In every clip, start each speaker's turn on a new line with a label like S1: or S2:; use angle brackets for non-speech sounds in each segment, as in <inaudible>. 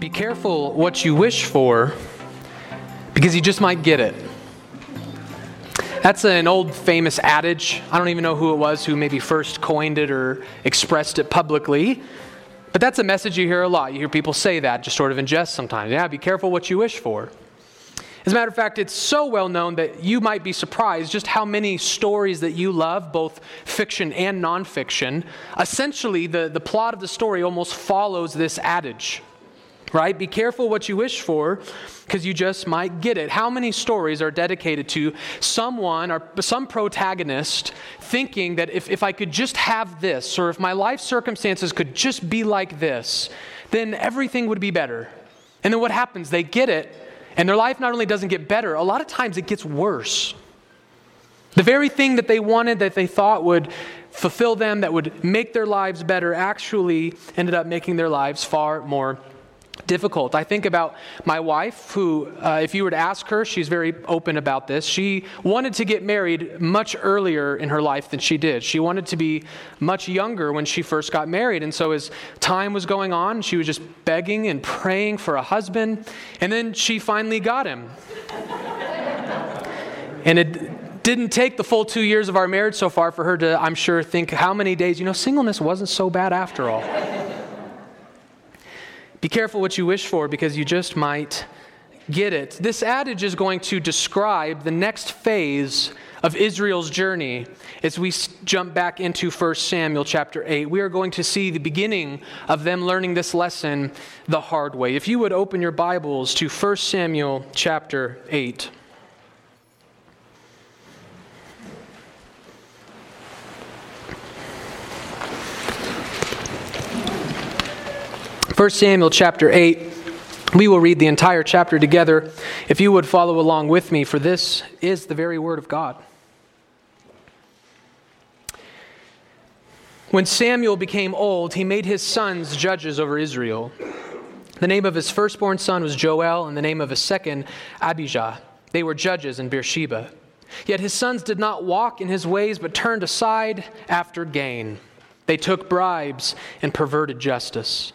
S1: Be careful what you wish for because you just might get it. That's an old famous adage. I don't even know who it was who maybe first coined it or expressed it publicly. But that's a message you hear a lot. You hear people say that just sort of in jest sometimes. Yeah, be careful what you wish for. As a matter of fact, it's so well known that you might be surprised just how many stories that you love, both fiction and nonfiction, essentially the, the plot of the story almost follows this adage right? Be careful what you wish for because you just might get it. How many stories are dedicated to someone or some protagonist thinking that if, if I could just have this, or if my life circumstances could just be like this, then everything would be better. And then what happens? They get it, and their life not only doesn't get better, a lot of times it gets worse. The very thing that they wanted, that they thought would fulfill them, that would make their lives better, actually ended up making their lives far more difficult. I think about my wife, who, uh, if you were to ask her, she's very open about this. She wanted to get married much earlier in her life than she did. She wanted to be much younger when she first got married. And so, as time was going on, she was just begging and praying for a husband. And then she finally got him. and it didn't take the full two years of our marriage so far for her to, I'm sure, think how many days, you know, singleness wasn't so bad after all. Be careful what you wish for because you just might get it. This adage is going to describe the next phase of Israel's journey as we jump back into 1 Samuel chapter 8. We are going to see the beginning of them learning this lesson the hard way. If you would open your Bibles to 1 Samuel chapter 8. 1 Samuel chapter 8. We will read the entire chapter together if you would follow along with me, for this is the very word of God. When Samuel became old, he made his sons judges over Israel. The name of his firstborn son was Joel, and the name of his second, Abijah. They were judges in Beersheba. Yet his sons did not walk in his ways, but turned aside after gain. They took bribes and perverted justice.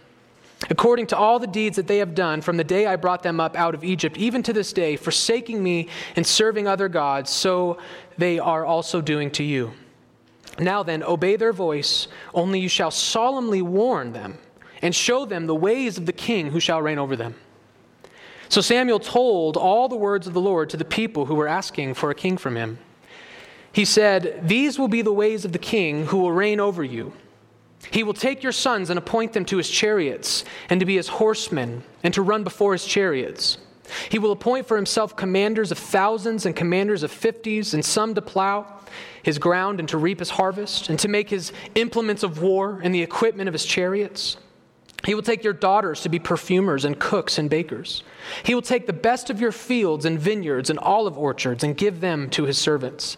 S1: according to all the deeds that they have done from the day I brought them up out of Egypt, even to this day, forsaking me and serving other gods, so they are also doing to you. Now then, obey their voice, only you shall solemnly warn them and show them the ways of the king who shall reign over them. So Samuel told all the words of the Lord to the people who were asking for a king from him. He said, These will be the ways of the king who will reign over you. He will take your sons and appoint them to his chariots, and to be his horsemen, and to run before his chariots. He will appoint for himself commanders of thousands and commanders of fifties, and some to plow his ground and to reap his harvest, and to make his implements of war and the equipment of his chariots. He will take your daughters to be perfumers and cooks and bakers. He will take the best of your fields and vineyards and olive orchards and give them to his servants.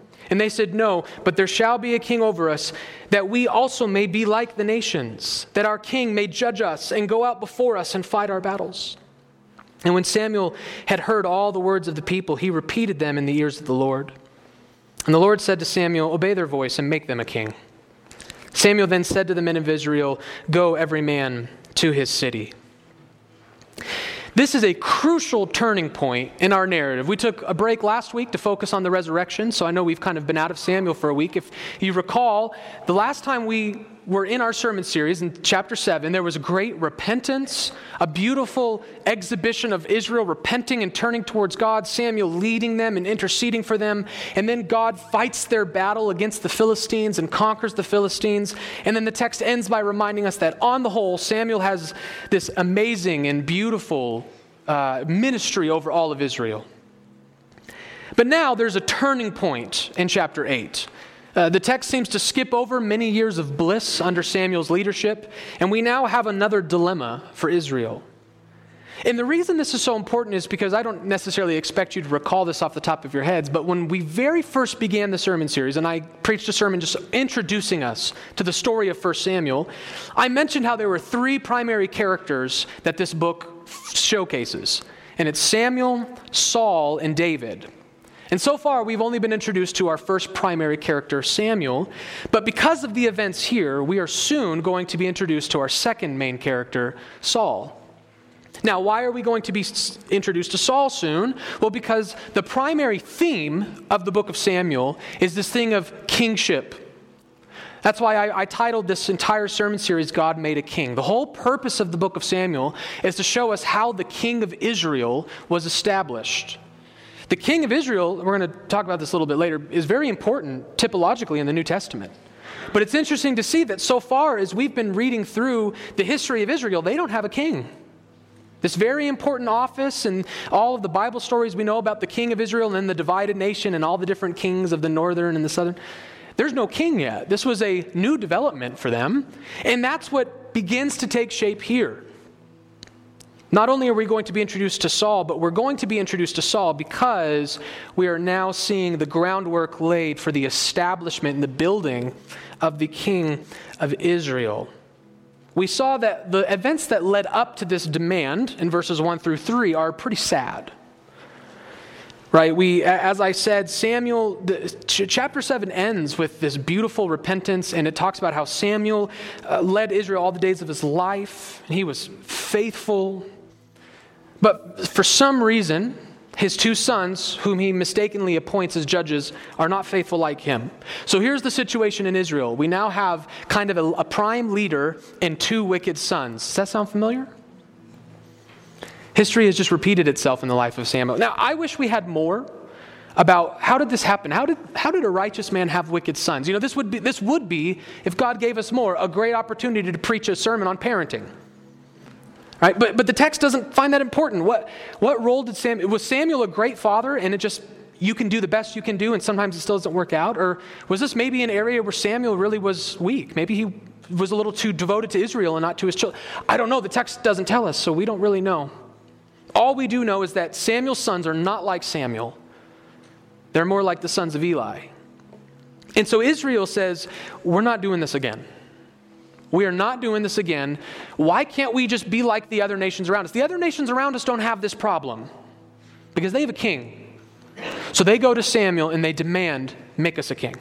S1: And they said, No, but there shall be a king over us, that we also may be like the nations, that our king may judge us and go out before us and fight our battles. And when Samuel had heard all the words of the people, he repeated them in the ears of the Lord. And the Lord said to Samuel, Obey their voice and make them a king. Samuel then said to the men of Israel, Go every man to his city. This is a crucial turning point in our narrative. We took a break last week to focus on the resurrection, so I know we've kind of been out of Samuel for a week. If you recall, the last time we were in our sermon series in chapter 7, there was great repentance, a beautiful exhibition of Israel repenting and turning towards God, Samuel leading them and interceding for them. And then God fights their battle against the Philistines and conquers the Philistines. And then the text ends by reminding us that on the whole, Samuel has this amazing and beautiful uh, ministry over all of Israel. But now there's a turning point in chapter 8. Uh, the text seems to skip over many years of bliss under Samuel's leadership, and we now have another dilemma for Israel. And the reason this is so important is because I don't necessarily expect you to recall this off the top of your heads, but when we very first began the sermon series, and I preached a sermon just introducing us to the story of 1 Samuel, I mentioned how there were three primary characters that this book showcases. And it's Samuel, Saul, and David. And so far, we've only been introduced to our first primary character, Samuel. But because of the events here, we are soon going to be introduced to our second main character, Saul. Now, why are we going to be introduced to Saul soon? Well, because the primary theme of the book of Samuel is this thing of kingship. That's why I, I, titled this entire sermon series, God Made a King. The whole purpose of the book of Samuel is to show us how the king of Israel was established. The king of Israel, we're going to talk about this a little bit later, is very important typologically in the New Testament. But it's interesting to see that so far as we've been reading through the history of Israel, they don't have a king. This very important office and all of the Bible stories we know about the king of Israel and then the divided nation and all the different kings of the northern and the southern, there's no king yet. This was a new development for them. And that's what begins to take shape here. Not only are we going to be introduced to Saul, but we're going to be introduced to Saul because we are now seeing the groundwork laid for the establishment and the building of the king of Israel. We saw that the events that led up to this demand in verses 1 through 3 are pretty sad. Right? We, as I said, Samuel, the, chapter 7 ends with this beautiful repentance, and it talks about how Samuel uh, led Israel all the days of his life, and he was faithful but for some reason, his two sons, whom he mistakenly appoints as judges, are not faithful like him. So here's the situation in Israel. We now have kind of a, a, prime leader and two wicked sons. Does that sound familiar? History has just repeated itself in the life of Samuel. Now, I wish we had more about how did this happen? How did, how did a righteous man have wicked sons? You know, this would, be, this would be, if God gave us more, a great opportunity to preach a sermon on parenting. Right? But, but the text doesn't find that important. What, what role did Samuel, was Samuel a great father and it just, you can do the best you can do and sometimes it still doesn't work out? Or was this maybe an area where Samuel really was weak? Maybe he was a little too devoted to Israel and not to his children. I don't know. The text doesn't tell us, so we don't really know. All we do know is that Samuel's sons are not like Samuel, they're more like the sons of Eli. And so Israel says, We're not doing this again. We are not doing this again. Why can't we just be like the other nations around us? The other nations around us don't have this problem because they have a king. So they go to Samuel and they demand, make us a king.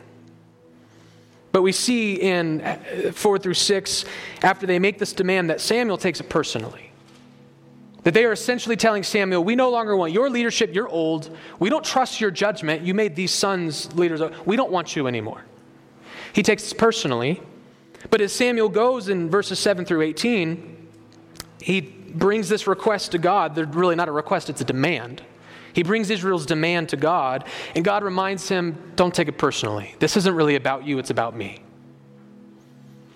S1: But we see in uh, 4 through 6, after they make this demand, that Samuel takes it personally. That they are essentially telling Samuel, We no longer want your leadership. You're old. We don't trust your judgment. You made these sons leaders. We don't want you anymore. He takes this personally. But as Samuel goes in verses 7 through 18, he brings this request to God. They're really not a request, it's a demand. He brings Israel's demand to God, and God reminds him, Don't take it personally. This isn't really about you, it's about me.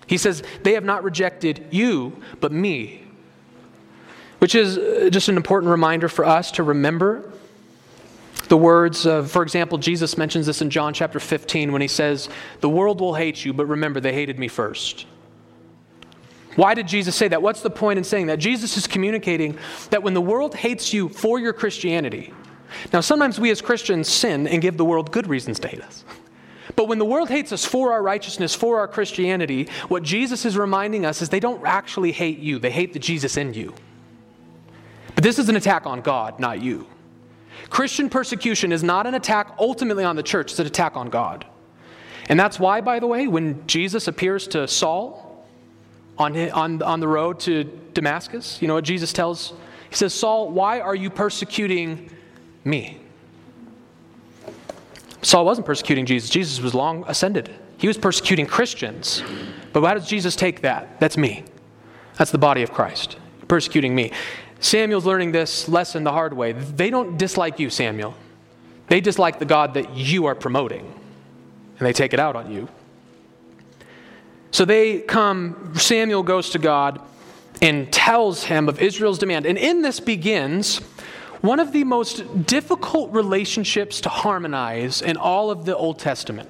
S1: He says, They have not rejected you, but me. Which is uh, just an important reminder for us to remember the words of, for example, Jesus mentions this in John chapter 15 when he says, The world will hate you, but remember, they hated me first. Why did Jesus say that? What's the point in saying that? Jesus is communicating that when the world hates you for your Christianity, now sometimes we as Christians sin and give the world good reasons to hate us. But when the world hates us for our righteousness, for our Christianity, what Jesus is reminding us is they don't actually hate you, they hate the Jesus in you. But this is an attack on God, not you. Christian persecution is not an attack ultimately on the church, it's an attack on God. And that's why, by the way, when Jesus appears to Saul on, on, on the road to Damascus, you know what Jesus tells? He says, Saul, why are you persecuting me? Saul wasn't persecuting Jesus. Jesus was long ascended. He was persecuting Christians. But how does Jesus take that? That's me. That's the body of Christ, persecuting me. Samuel's learning this lesson the hard way. They don't dislike you, Samuel. They dislike the God that you are promoting, and they take it out on you. So they come, Samuel goes to God and tells him of Israel's demand. And in this begins one of the most difficult relationships to harmonize in all of the Old Testament.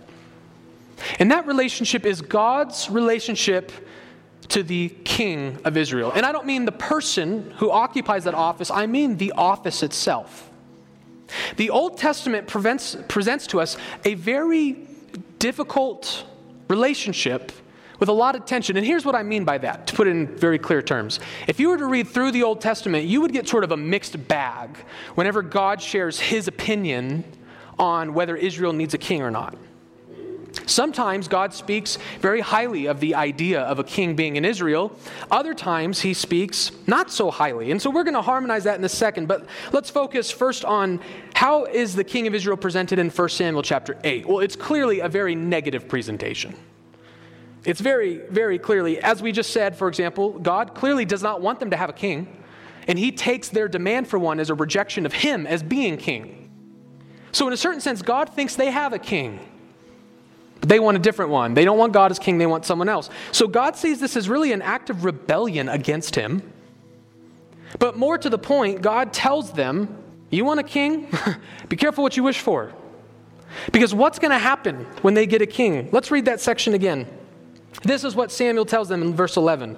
S1: And that relationship is God's relationship to the king of Israel. And I don't mean the person who occupies that office, I mean the office itself. The Old Testament prevents, presents to us a very difficult relationship with a lot of tension. And here's what I mean by that, to put it in very clear terms. If you were to read through the Old Testament, you would get sort of a mixed bag whenever God shares his opinion on whether Israel needs a king or not. Sometimes God speaks very highly of the idea of a king being in Israel. Other times he speaks not so highly. And so we're going to harmonize that in a second, but let's focus first on how is the king of Israel presented in 1 Samuel chapter 8? Well, it's clearly a very negative presentation. It's very, very clearly, as we just said, for example, God clearly does not want them to have a king, and he takes their demand for one as a rejection of him as being king. So, in a certain sense, God thinks they have a king, they want a different one. They don't want God as king, they want someone else. So, God sees this as really an act of rebellion against him. But more to the point, God tells them, You want a king? <laughs> Be careful what you wish for. Because what's going to happen when they get a king? Let's read that section again. This is what Samuel tells them in verse 11.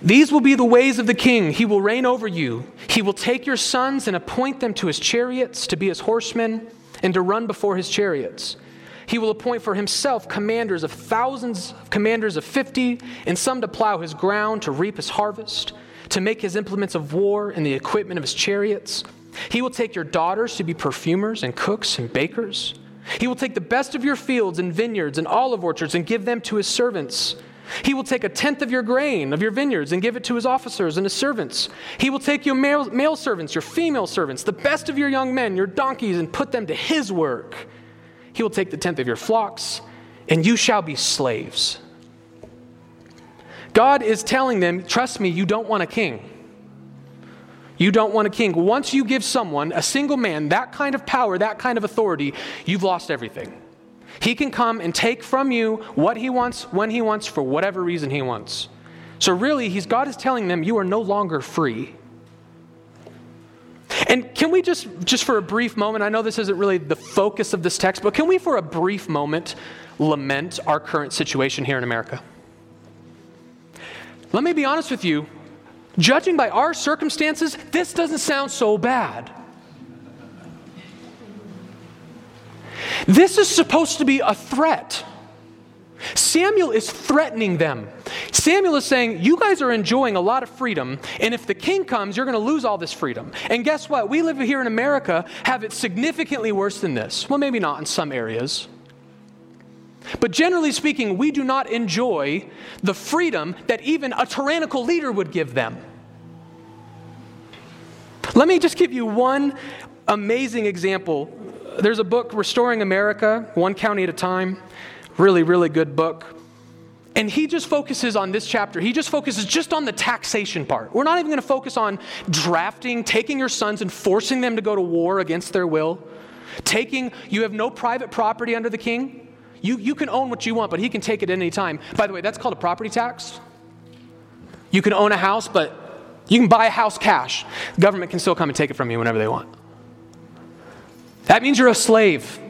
S1: These will be the ways of the king. He will reign over you. He will take your sons and appoint them to his chariots, to be his horsemen, and to run before his chariots. He will appoint for himself commanders of thousands, commanders of fifty, and some to plow his ground, to reap his harvest, to make his implements of war and the equipment of his chariots. He will take your daughters to be perfumers and cooks and bakers. He will take the best of your fields and vineyards and olive orchards and give them to his servants. He will take a tenth of your grain of your vineyards and give it to his officers and his servants. He will take your male, male servants, your female servants, the best of your young men, your donkeys, and put them to his work. He will take the tenth of your flocks, and you shall be slaves. God is telling them, trust me, you don't want a king. You don't want a king. Once you give someone, a single man, that kind of power, that kind of authority, you've lost everything. He can come and take from you what he wants, when he wants, for whatever reason he wants. So, really, he's, God is telling them, you are no longer free. And can we just, just for a brief moment, I know this isn't really the focus of this text, but can we for a brief moment lament our current situation here in America? Let me be honest with you. Judging by our circumstances, this doesn't sound so bad. This is supposed to be a threat. Samuel is threatening them. Samuel is saying, You guys are enjoying a lot of freedom, and if the king comes, you're going to lose all this freedom. And guess what? We live here in America, have it significantly worse than this. Well, maybe not in some areas. But generally speaking, we do not enjoy the freedom that even a tyrannical leader would give them. Let me just give you one amazing example. There's a book, Restoring America, One County at a Time. Really, really good book. And he just focuses on this chapter. He just focuses just on the taxation part. We're not even going to focus on drafting, taking your sons and forcing them to go to war against their will. Taking, you have no private property under the king. You, you can own what you want, but he can take it at any time. By the way, that's called a property tax. You can own a house, but you can buy a house cash. Government can still come and take it from you whenever they want. That means you're a slave.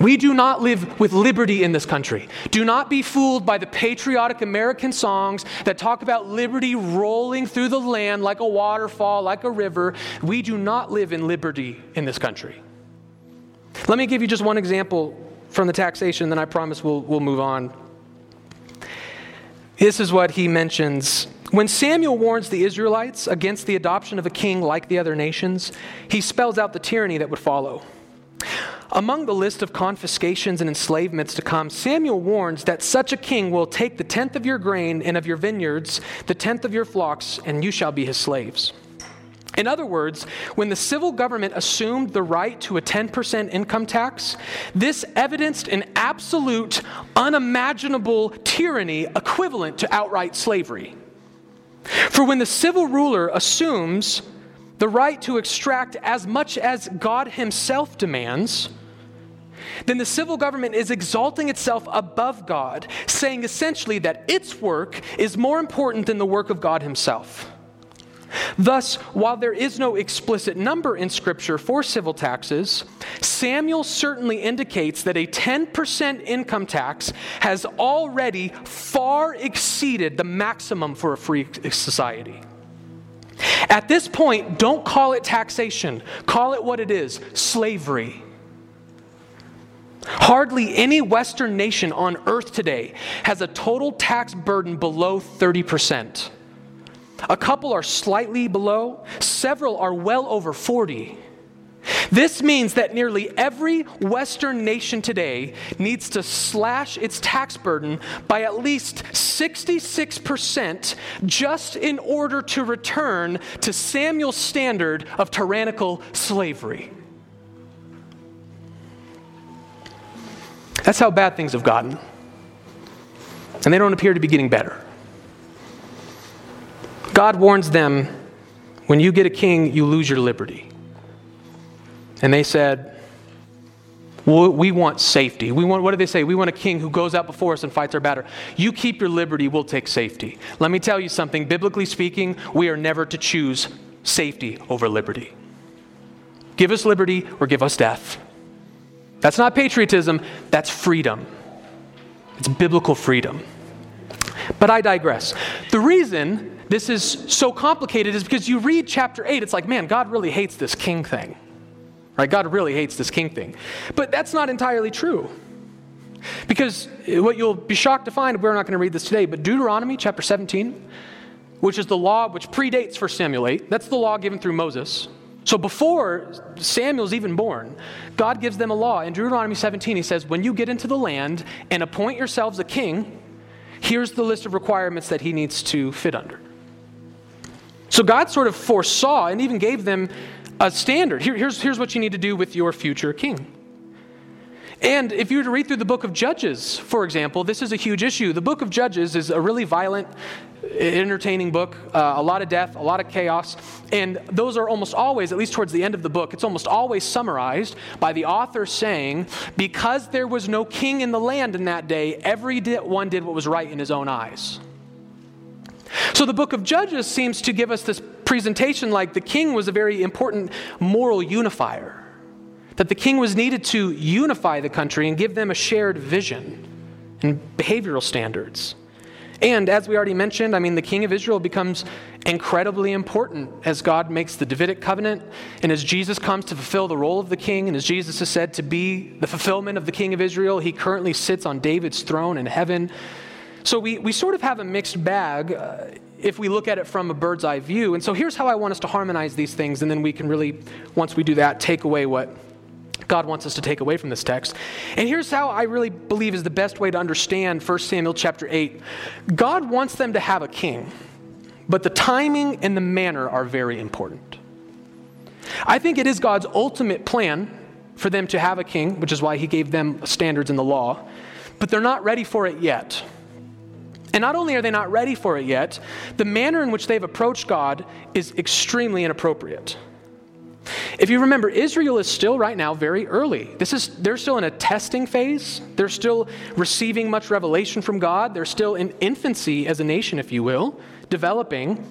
S1: We do not live with liberty in this country. Do not be fooled by the patriotic American songs that talk about liberty rolling through the land like a waterfall, like a river. We do not live in liberty in this country. Let me give you just one example from the taxation, then I promise we'll, we'll move on. This is what he mentions. When Samuel warns the Israelites against the adoption of a king like the other nations, he spells out the tyranny that would follow. Among the list of confiscations and enslavements to come, Samuel warns that such a king will take the tenth of your grain and of your vineyards, the tenth of your flocks, and you shall be his slaves. In other words, when the civil government assumed the right to a 10% income tax, this evidenced an absolute, unimaginable tyranny equivalent to outright slavery. For when the civil ruler assumes the right to extract as much as God Himself demands, then the civil government is exalting itself above God, saying essentially that its work is more important than the work of God Himself. Thus, while there is no explicit number in Scripture for civil taxes, Samuel certainly indicates that a 10% income tax has already far exceeded the maximum for a free society. At this point, don't call it taxation, call it what it is slavery. Hardly any Western nation on earth today has a total tax burden below 30%. A couple are slightly below, several are well over 40. This means that nearly every Western nation today needs to slash its tax burden by at least 66% just in order to return to Samuel's standard of tyrannical slavery. That's how bad things have gotten. And they don't appear to be getting better. God warns them when you get a king, you lose your liberty. And they said, well, we want safety. We want, what do they say? We want a king who goes out before us and fights our battle. You keep your liberty, we'll take safety. Let me tell you something. Biblically speaking, we are never to choose safety over liberty. Give us liberty or give us death. That's not patriotism, that's freedom. It's biblical freedom. But I digress. The reason this is so complicated is because you read chapter 8, it's like, man, God really hates this king thing. Right? God really hates this king thing. But that's not entirely true. Because what you'll be shocked to find, we're not going to read this today, but Deuteronomy chapter 17, which is the law which predates 1 Samuel 8, that's the law given through Moses. So before Samuel's even born, God gives them a law. In Deuteronomy 17, he says, When you get into the land and appoint yourselves a king, here's the list of requirements that he needs to fit under. So God sort of foresaw and even gave them a standard. Here, here's, here's what you need to do with your future king. And if you were to read through the book of Judges, for example, this is a huge issue. The book of Judges is a really violent, entertaining book, uh, a lot of death, a lot of chaos. And those are almost always, at least towards the end of the book, it's almost always summarized by the author saying, Because there was no king in the land in that day, every one did what was right in his own eyes. So the book of Judges seems to give us this presentation like the king was a very important moral unifier. That the king was needed to unify the country and give them a shared vision and behavioral standards. And as we already mentioned, I mean, the king of Israel becomes incredibly important as God makes the Davidic covenant and as Jesus comes to fulfill the role of the king. And as Jesus is said to be the fulfillment of the king of Israel, he currently sits on David's throne in heaven. So we, we sort of have a mixed bag uh, if we look at it from a bird's eye view. And so here's how I want us to harmonize these things, and then we can really, once we do that, take away what God wants us to take away from this text. And here's how I really believe is the best way to understand 1 Samuel chapter 8. God wants them to have a king, but the timing and the manner are very important. I think it is God's ultimate plan for them to have a king, which is why he gave them standards in the law, but they're not ready for it yet. And not only are they not ready for it yet, the manner in which they've approached God is extremely inappropriate. If you remember, Israel is still right now very early. This is, they're still in a testing phase. They're still receiving much revelation from God. They're still in infancy as a nation, if you will, developing.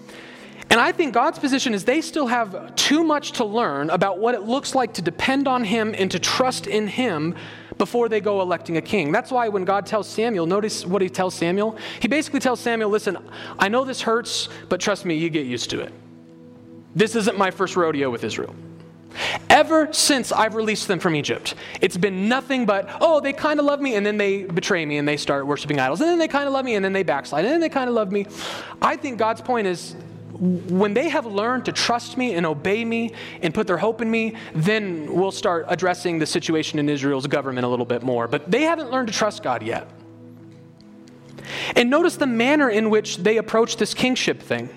S1: And I think God's position is they still have too much to learn about what it looks like to depend on Him and to trust in Him before they go electing a king. That's why when God tells Samuel, notice what he tells Samuel. He basically tells Samuel, listen, I know this hurts, but trust me, you get used to it. This isn't my first rodeo with Israel. Ever since I've released them from Egypt, it's been nothing but, oh, they kind of love me, and then they betray me and they start worshiping idols. And then they kind of love me, and then they backslide. And then they kind of love me. I think God's point is when they have learned to trust me and obey me and put their hope in me, then we'll start addressing the situation in Israel's government a little bit more. But they haven't learned to trust God yet. And notice the manner in which they approach this kingship thing.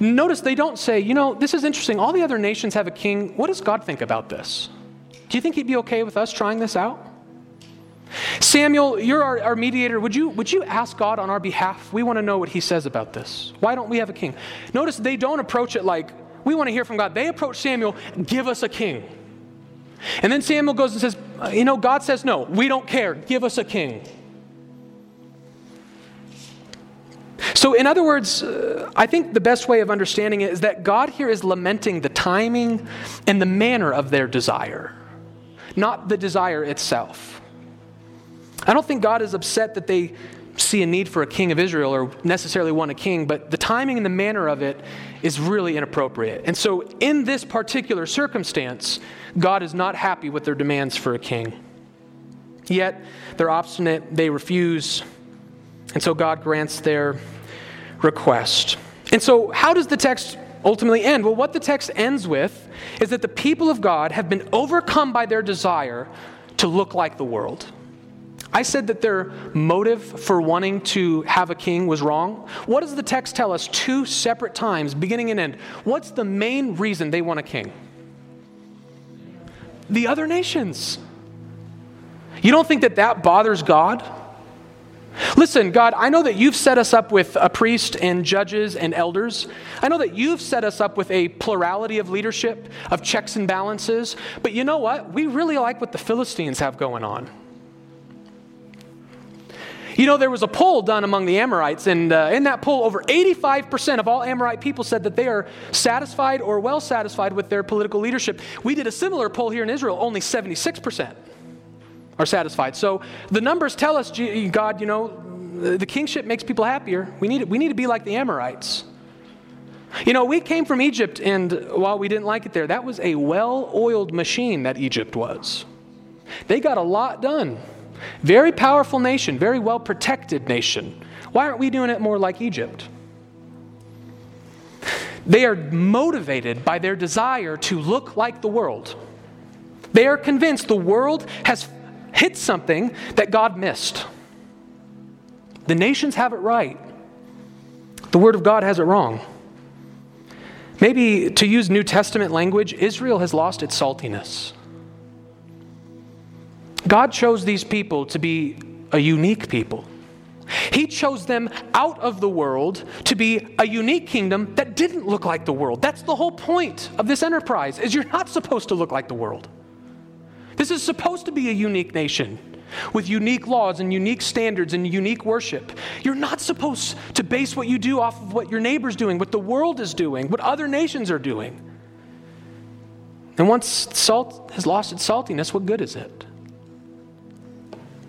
S1: Notice they don't say, you know, this is interesting. All the other nations have a king. What does God think about this? Do you think he'd be okay with us trying this out? Samuel, you're our, our, mediator. Would you, would you ask God on our behalf? We want to know what he says about this. Why don't we have a king? Notice they don't approach it like, we want to hear from God. They approach Samuel, give us a king. And then Samuel goes and says, you know, God says, no, we don't care. Give us a king. So, in other words, uh, I think the best way of understanding it is that God here is lamenting the timing and the manner of their desire, not the desire itself. I don't think God is upset that they see a need for a king of Israel or necessarily want a king, but the timing and the manner of it is really inappropriate. And so, in this particular circumstance, God is not happy with their demands for a king. Yet, they're obstinate, they refuse, and so God grants their request. And so, how does the text ultimately end? Well, what the text ends with is that the people of God have been overcome by their desire to look like the world. I said that their motive for wanting to have a king was wrong. What does the text tell us two separate times, beginning and end? What's the main reason they want a king? The other nations. You don't think that that bothers God? Listen, God, I know that you've set us up with a priest and judges and elders. I know that you've set us up with a plurality of leadership, of checks and balances. But you know what? We really like what the Philistines have going on. You know, there was a poll done among the Amorites, and uh, in that poll, over 85% of all Amorite people said that they are satisfied or well satisfied with their political leadership. We did a similar poll here in Israel, only 76% are satisfied. So the numbers tell us, God, you know, the kingship makes people happier. We need, we need to be like the Amorites. You know, we came from Egypt, and while we didn't like it there, that was a well oiled machine that Egypt was. They got a lot done. Very powerful nation, very well protected nation. Why aren't we doing it more like Egypt? They are motivated by their desire to look like the world. They are convinced the world has hit something that God missed. The nations have it right, the Word of God has it wrong. Maybe to use New Testament language, Israel has lost its saltiness. God chose these people to be a unique people. He chose them out of the world to be a unique kingdom that didn't look like the world. That's the whole point of this enterprise is you're not supposed to look like the world. This is supposed to be a unique nation with unique laws and unique standards and unique worship. You're not supposed to base what you do off of what your neighbor's doing, what the world is doing, what other nations are doing. And once salt has lost its saltiness, what good is it?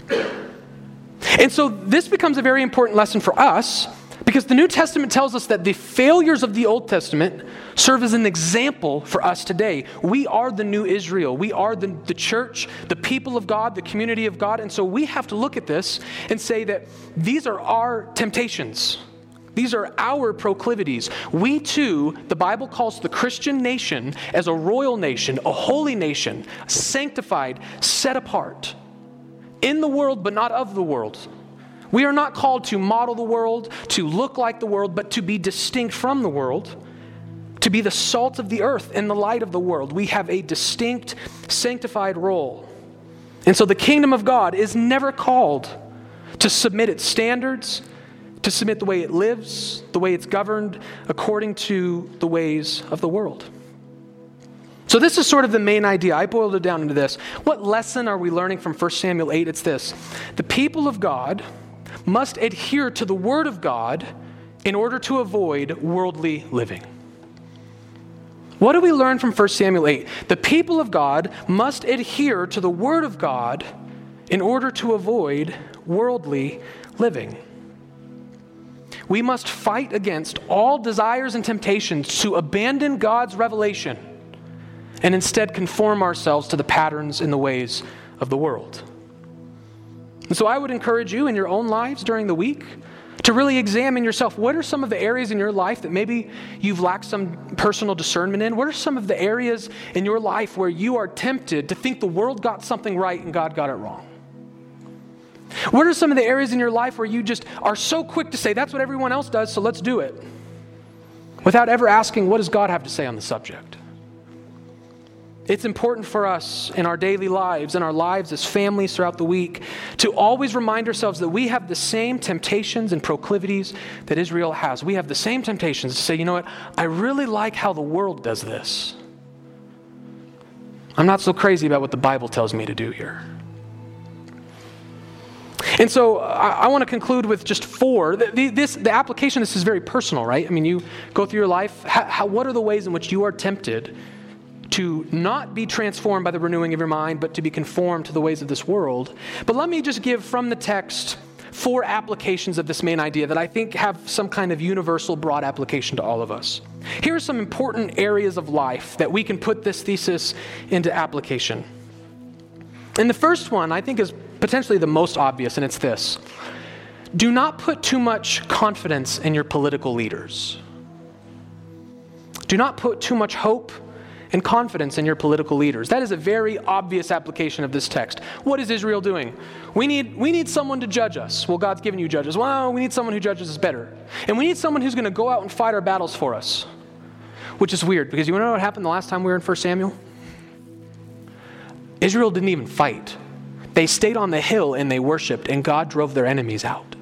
S1: And so this becomes a very important lesson for us because the New Testament tells us that the failures of the Old Testament serve as an example for us today. We are the new Israel. We are the, the church, the people of God, the community of God. And so we have to look at this and say that these are our temptations. These are our proclivities. We too, the Bible calls the Christian nation as a royal nation, a holy nation, sanctified, set apart, in the world, but not of the world. We are not called to model the world, to look like the world, but to be distinct from the world, to be the salt of the earth and the light of the world. We have a distinct, sanctified role. And so the kingdom of God is never called to submit its standards, to submit the way it lives, the way it's governed, according to the ways of the world. So, this is sort of the main idea. I boiled it down into this. What lesson are we learning from 1 Samuel 8? It's this The people of God must adhere to the Word of God in order to avoid worldly living. What do we learn from 1 Samuel 8? The people of God must adhere to the Word of God in order to avoid worldly living. We must fight against all desires and temptations to abandon God's revelation and instead conform ourselves to the patterns and the ways of the world. And so I would encourage you in your own lives during the week to really examine yourself. What are some of the areas in your life that maybe you've lacked some personal discernment in? What are some of the areas in your life where you are tempted to think the world got something right and God got it wrong? What are some of the areas in your life where you just are so quick to say, that's what everyone else does, so let's do it? Without ever asking, what does God have to say on the subject? It's important for us in our daily lives and our lives as families throughout the week to always remind ourselves that we have the same temptations and proclivities that Israel has. We have the same temptations to say, you know what, I really like how the world does this. I'm not so crazy about what the Bible tells me to do here. And so I, I want to conclude with just four. The, the, this, the application this is very personal, right? I mean, you go through your life. How, how, what are the ways in which you are tempted to not be transformed by the renewing of your mind, but to be conformed to the ways of this world? But let me just give from the text four applications of this main idea that I think have some kind of universal, broad application to all of us. Here are some important areas of life that we can put this thesis into application. And the first one I think is potentially the most obvious, and it's this do not put too much confidence in your political leaders. Do not put too much hope and confidence in your political leaders. That is a very obvious application of this text. What is Israel doing? We need, we need someone to judge us. Well, God's given you judges. Well, we need someone who judges us better. And we need someone who's going to go out and fight our battles for us, which is weird because you want to know what happened the last time we were in 1 Samuel? Israel didn't even fight. They stayed on the hill and they worshiped, and God drove their enemies out.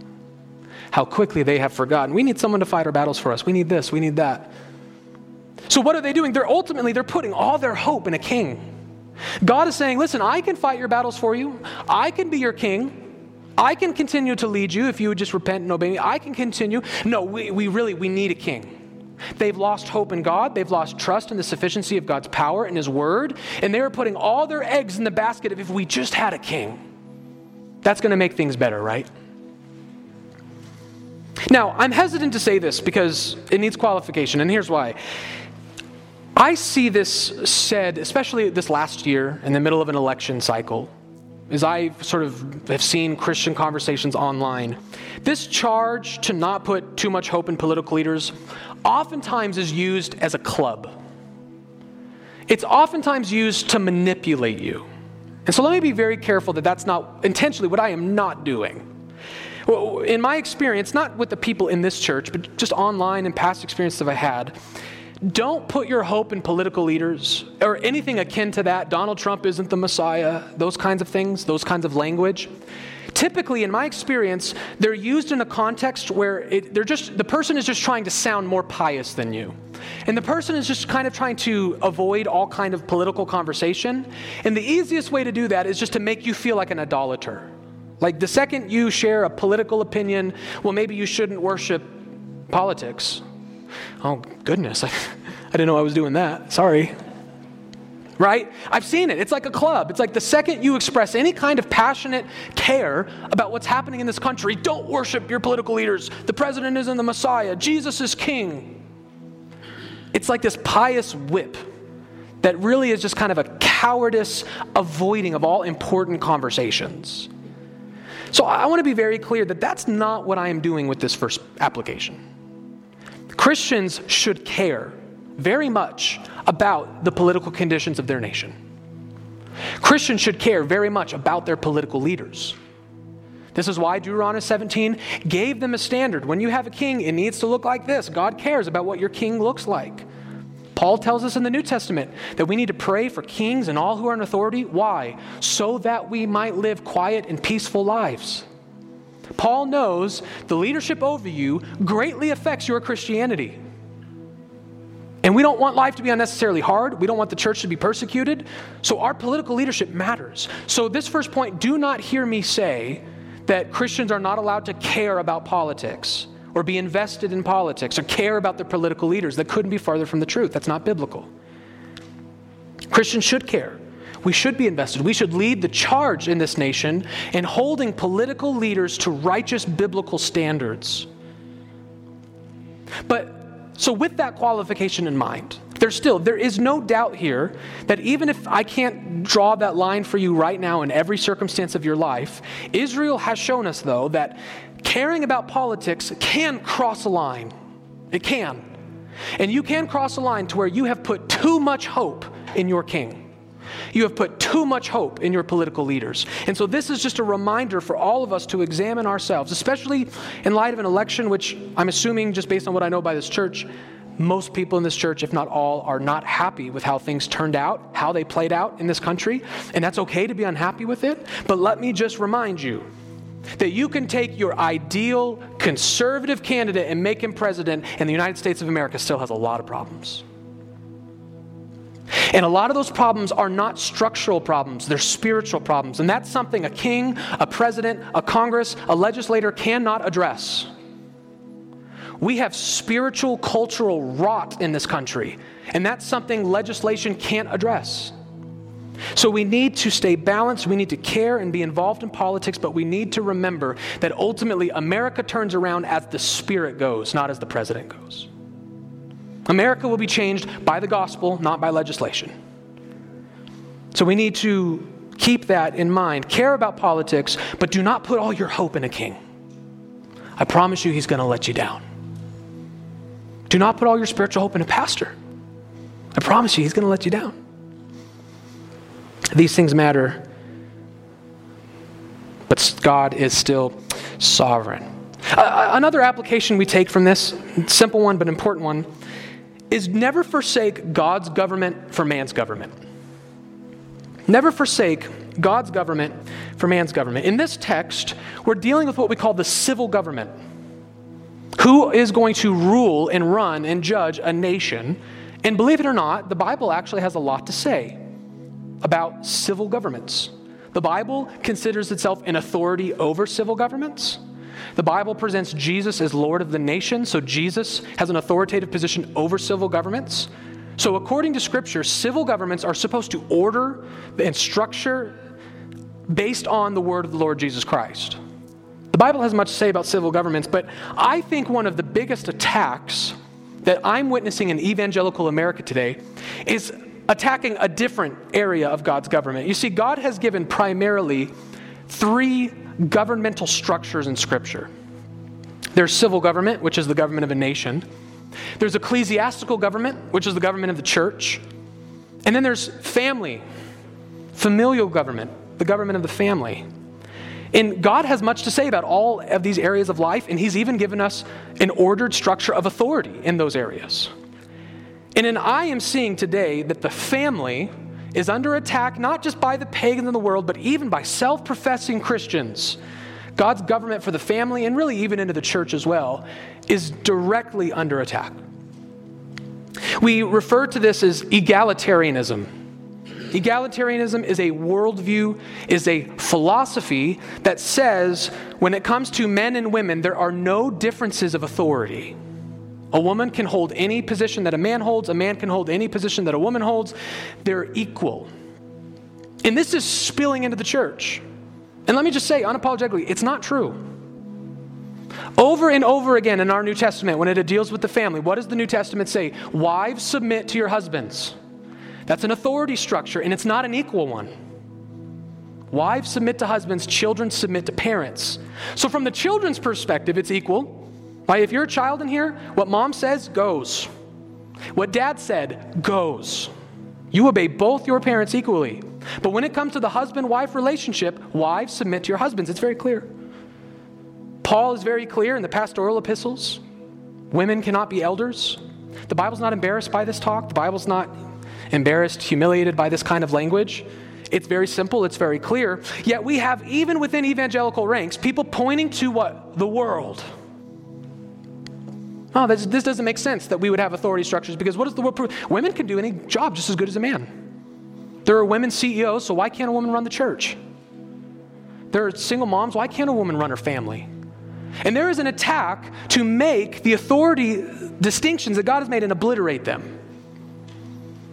S1: How quickly they have forgotten. We need someone to fight our battles for us. We need this, we need that. So what are they doing? They're ultimately they're putting all their hope in a king. God is saying, "Listen, I can fight your battles for you. I can be your king. I can continue to lead you if you would just repent and obey me. I can continue." No, we, we really we need a king. They've lost hope in God. They've lost trust in the sufficiency of God's power and His word. And they are putting all their eggs in the basket of if we just had a king. That's going to make things better, right? Now, I'm hesitant to say this because it needs qualification, and here's why. I see this said, especially this last year in the middle of an election cycle, as I sort of have seen Christian conversations online. This charge to not put too much hope in political leaders oftentimes is used as a club. It's oftentimes used to manipulate you. And so let me be very careful that that's not intentionally what I am not doing. In my experience, not with the people in this church, but just online and past experiences that I've had, don't put your hope in political leaders or anything akin to that. Donald Trump isn't the Messiah, those kinds of things, those kinds of language. Typically, in my experience, they're used in a context where it, they're just, the person is just trying to sound more pious than you. And the person is just kind of trying to avoid all kind of political conversation. And the easiest way to do that is just to make you feel like an idolater. Like the second you share a political opinion, well, maybe you shouldn't worship politics. Oh, goodness, I, <laughs> I didn't know I was doing that. Sorry. Right? I've seen it. It's like a club. It's like the second you express any kind of passionate care about what's happening in this country, don't worship your political leaders. The president isn't the Messiah, Jesus is king. It's like this pious whip that really is just kind of a cowardice avoiding of all important conversations. So I want to be very clear that that's not what I am doing with this first application. Christians should care very much about the political conditions of their nation. Christians should care very much about their political leaders. This is why Deuteronomy 17 gave them a standard. When you have a king, it needs to look like this. God cares about what your king looks like. Paul tells us in the New Testament that we need to pray for kings and all who are in authority. Why? So that we might live quiet and peaceful lives. Paul knows the leadership over you greatly affects your Christianity. And we don't want life to be unnecessarily hard. We don't want the church to be persecuted. So our political leadership matters. So, this first point do not hear me say that Christians are not allowed to care about politics or be invested in politics or care about their political leaders. That couldn't be farther from the truth. That's not biblical. Christians should care. We should be invested. We should lead the charge in this nation in holding political leaders to righteous biblical standards. But so, with that qualification in mind, there's still, there is no doubt here that even if I can't draw that line for you right now in every circumstance of your life, Israel has shown us, though, that caring about politics can cross a line. It can. And you can cross a line to where you have put too much hope in your king. You have put too much hope in your political leaders. And so, this is just a reminder for all of us to examine ourselves, especially in light of an election, which I'm assuming, just based on what I know by this church, most people in this church, if not all, are not happy with how things turned out, how they played out in this country. And that's okay to be unhappy with it. But let me just remind you that you can take your ideal conservative candidate and make him president, and the United States of America still has a lot of problems. And a lot of those problems are not structural problems, they're spiritual problems. And that's something a king, a president, a Congress, a legislator cannot address. We have spiritual, cultural rot in this country, and that's something legislation can't address. So we need to stay balanced, we need to care and be involved in politics, but we need to remember that ultimately America turns around as the Spirit goes, not as the president goes. America will be changed by the gospel, not by legislation. So we need to keep that in mind. Care about politics, but do not put all your hope in a king. I promise you, he's going to let you down. Do not put all your spiritual hope in a pastor. I promise you, he's going to let you down. These things matter, but God is still sovereign. Uh, another application we take from this, simple one but important one, is never forsake God's government for man's government. Never forsake God's government for man's government. In this text, we're dealing with what we call the civil government. Who is going to rule and run and judge a nation? And believe it or not, the Bible actually has a lot to say about civil governments. The Bible considers itself an authority over civil governments. The Bible presents Jesus as Lord of the nation, so Jesus has an authoritative position over civil governments. So, according to Scripture, civil governments are supposed to order and structure based on the word of the Lord Jesus Christ. The Bible has much to say about civil governments, but I think one of the biggest attacks that I'm witnessing in evangelical America today is attacking a different area of God's government. You see, God has given primarily three governmental structures in Scripture there's civil government, which is the government of a nation, there's ecclesiastical government, which is the government of the church, and then there's family, familial government, the government of the family. And God has much to say about all of these areas of life, and He's even given us an ordered structure of authority in those areas. And then I am seeing today that the family is under attack not just by the pagans in the world, but even by self professing Christians. God's government for the family, and really even into the church as well, is directly under attack. We refer to this as egalitarianism. Egalitarianism is a worldview, is a philosophy that says when it comes to men and women, there are no differences of authority. A woman can hold any position that a man holds, a man can hold any position that a woman holds. They're equal. And this is spilling into the church. And let me just say, unapologetically, it's not true. Over and over again in our New Testament, when it deals with the family, what does the New Testament say? Wives, submit to your husbands. That's an authority structure, and it's not an equal one. Wives submit to husbands, children submit to parents. So, from the children's perspective, it's equal. Like if you're a child in here, what mom says goes. What dad said goes. You obey both your parents equally. But when it comes to the husband wife relationship, wives submit to your husbands. It's very clear. Paul is very clear in the pastoral epistles women cannot be elders. The Bible's not embarrassed by this talk. The Bible's not embarrassed, humiliated by this kind of language. It's very simple, it's very clear. Yet we have, even within evangelical ranks, people pointing to what? The world. Oh, this, this doesn't make sense that we would have authority structures because what does the world prove? Women can do any job just as good as a man. There are women CEOs, so why can't a woman run the church? There are single moms, why can't a woman run her family? And there is an attack to make the authority distinctions that God has made and obliterate them.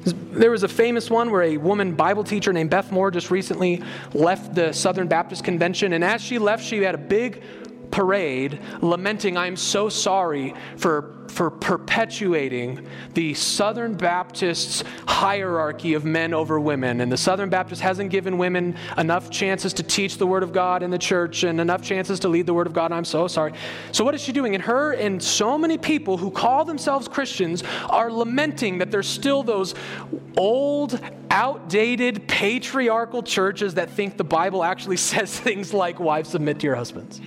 S1: There was a famous one where a woman Bible teacher named Beth Moore just recently left the Southern Baptist Convention. And as she left, she had a big parade lamenting, I'm so sorry for, for perpetuating the Southern Baptists' hierarchy of men over women. And the Southern Baptist hasn't given women enough chances to teach the Word of God in the church and enough chances to lead the Word of God. I'm so sorry. So, what is she doing? And her and so many people who call themselves Christians are lamenting that there's still those old, outdated, patriarchal churches that think the Bible actually <laughs> says things like, wives, submit to your husbands.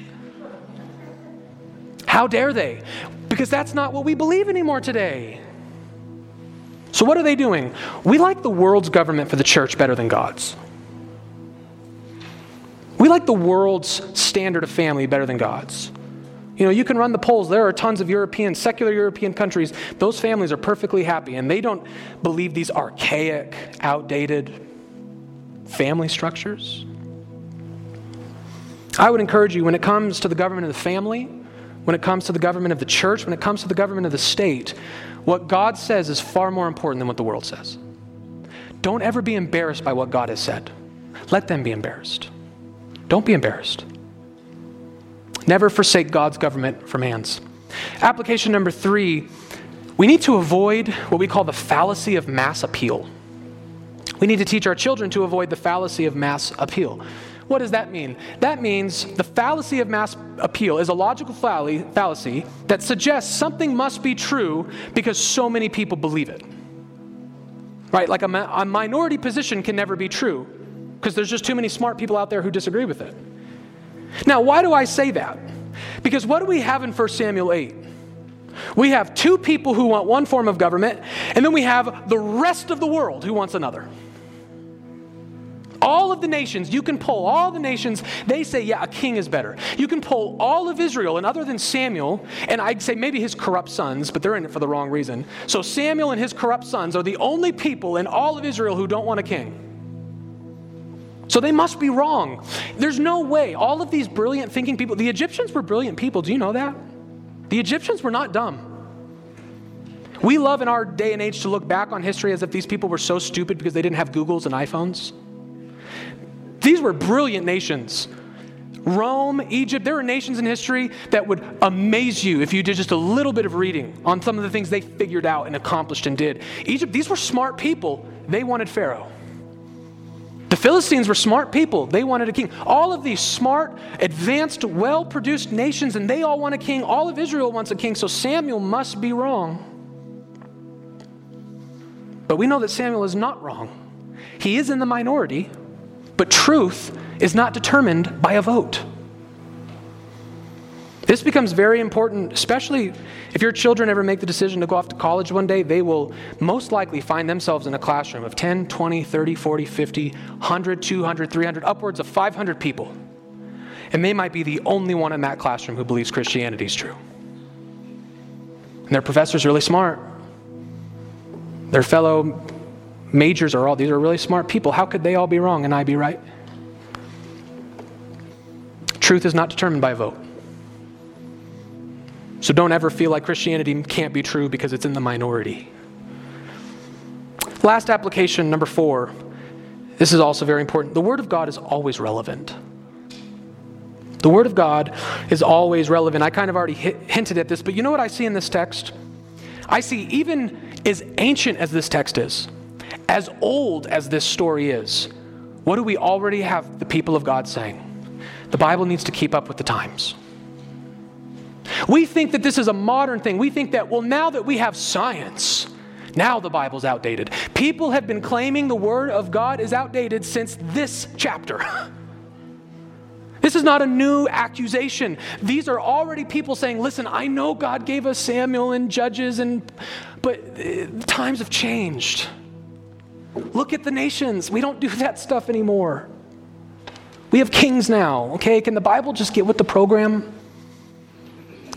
S1: How dare they? Because that's not what we believe anymore today. So, what are they doing? We like the world's government for the church better than God's. We like the world's standard of family better than God's. You know, you can run the polls. There are tons of European, secular European countries. Those families are perfectly happy, and they don't believe these archaic, outdated family structures. I would encourage you when it comes to the government of the family, when it comes to the government of the church, when it comes to the government of the state, what God says is far more important than what the world says. Don't ever be embarrassed by what God has said. Let them be embarrassed. Don't be embarrassed. Never forsake God's government for man's. Application number three we need to avoid what we call the fallacy of mass appeal. We need to teach our children to avoid the fallacy of mass appeal. What does that mean? That means the fallacy of mass appeal is a logical fallacy that suggests something must be true because so many people believe it. Right? Like a, a minority position can never be true because there's just too many smart people out there who disagree with it. Now, why do I say that? Because what do we have in 1 Samuel 8? We have two people who want one form of government, and then we have the rest of the world who wants another. All of the nations, you can pull all the nations, they say, yeah, a king is better. You can pull all of Israel, and other than Samuel, and I'd say maybe his corrupt sons, but they're in it for the wrong reason. So Samuel and his corrupt sons are the only people in all of Israel who don't want a king. So they must be wrong. There's no way. All of these brilliant thinking people, the Egyptians were brilliant people. Do you know that? The Egyptians were not dumb. We love in our day and age to look back on history as if these people were so stupid because they didn't have Googles and iPhones. These were brilliant nations. Rome, Egypt, there were nations in history that would amaze you if you did just a little bit of reading on some of the things they figured out and accomplished and did. Egypt, these were smart people. They wanted Pharaoh. The Philistines were smart people. They wanted a king. All of these smart, advanced, well produced nations, and they all want a king. All of Israel wants a king, so Samuel must be wrong. But we know that Samuel is not wrong. He is in the minority, but truth is not determined by a vote. This becomes very important, especially if your children ever make the decision to go off to college one day. They will most likely find themselves in a classroom of 10, 20, 30, 40, 50, 100, 200, 300, upwards of 500 people. And they might be the only one in that classroom who believes Christianity is true. And their professor's really smart. Their fellow majors are all, these are really smart people. How could they all be wrong and I be right? Truth is not determined by vote. So don't ever feel like Christianity can't be true because it's in the minority. Last application, number four. This is also very important. The Word of God is always relevant. The Word of God is always relevant. I kind of already hit, hinted at this, but you know what I see in this text? I see, even as ancient as this text is, as old as this story is, what do we already have the people of God saying? The Bible needs to keep up with the times. We think that this is a modern thing. We think that, well, now that we have science, now the Bible's outdated. People have been claiming the Word of God is outdated since this chapter. <laughs> This is not a new accusation. These are already people saying, listen, I know God gave us Samuel and Judges, and, but uh, times have changed. Look at the nations. We don't do <laughs> that stuff anymore. We have kings now, okay? Can the Bible just get with the program?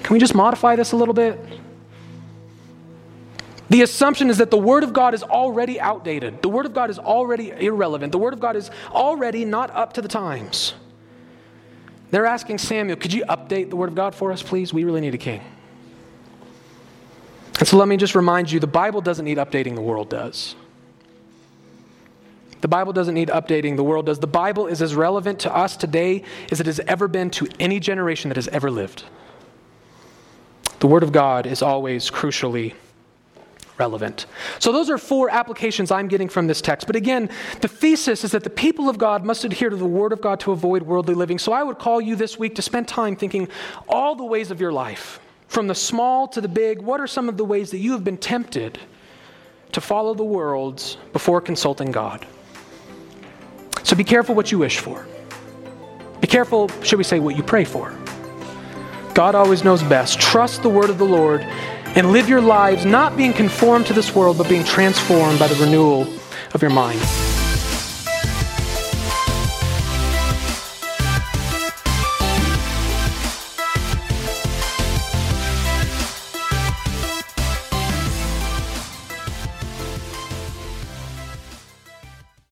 S1: Can we just modify this a little bit? The assumption is that the Word of God is already outdated. The Word of God is already irrelevant. The Word of God is already not up to the times. They're asking Samuel, could you update the Word of God for us, please? We really need a king. And so let me just remind you the Bible doesn't need updating, the world does. The Bible doesn't need updating, the world does. The Bible is as relevant to us today as it has ever been to any generation that has ever lived. The Word of God is always crucially relevant. So, those are four applications I'm getting from this text. But again, the thesis is that the people of God must adhere to the Word of God to avoid worldly living. So, I would call you this week to spend time thinking all the ways of your life, from the small to the big. What are some of the ways that you have been tempted to follow the world before consulting God? So, be careful what you wish for. Be careful, should we say, what you pray for. God always knows best. Trust the word of the Lord and live your lives not being conformed to this world, but being transformed by the renewal of your mind.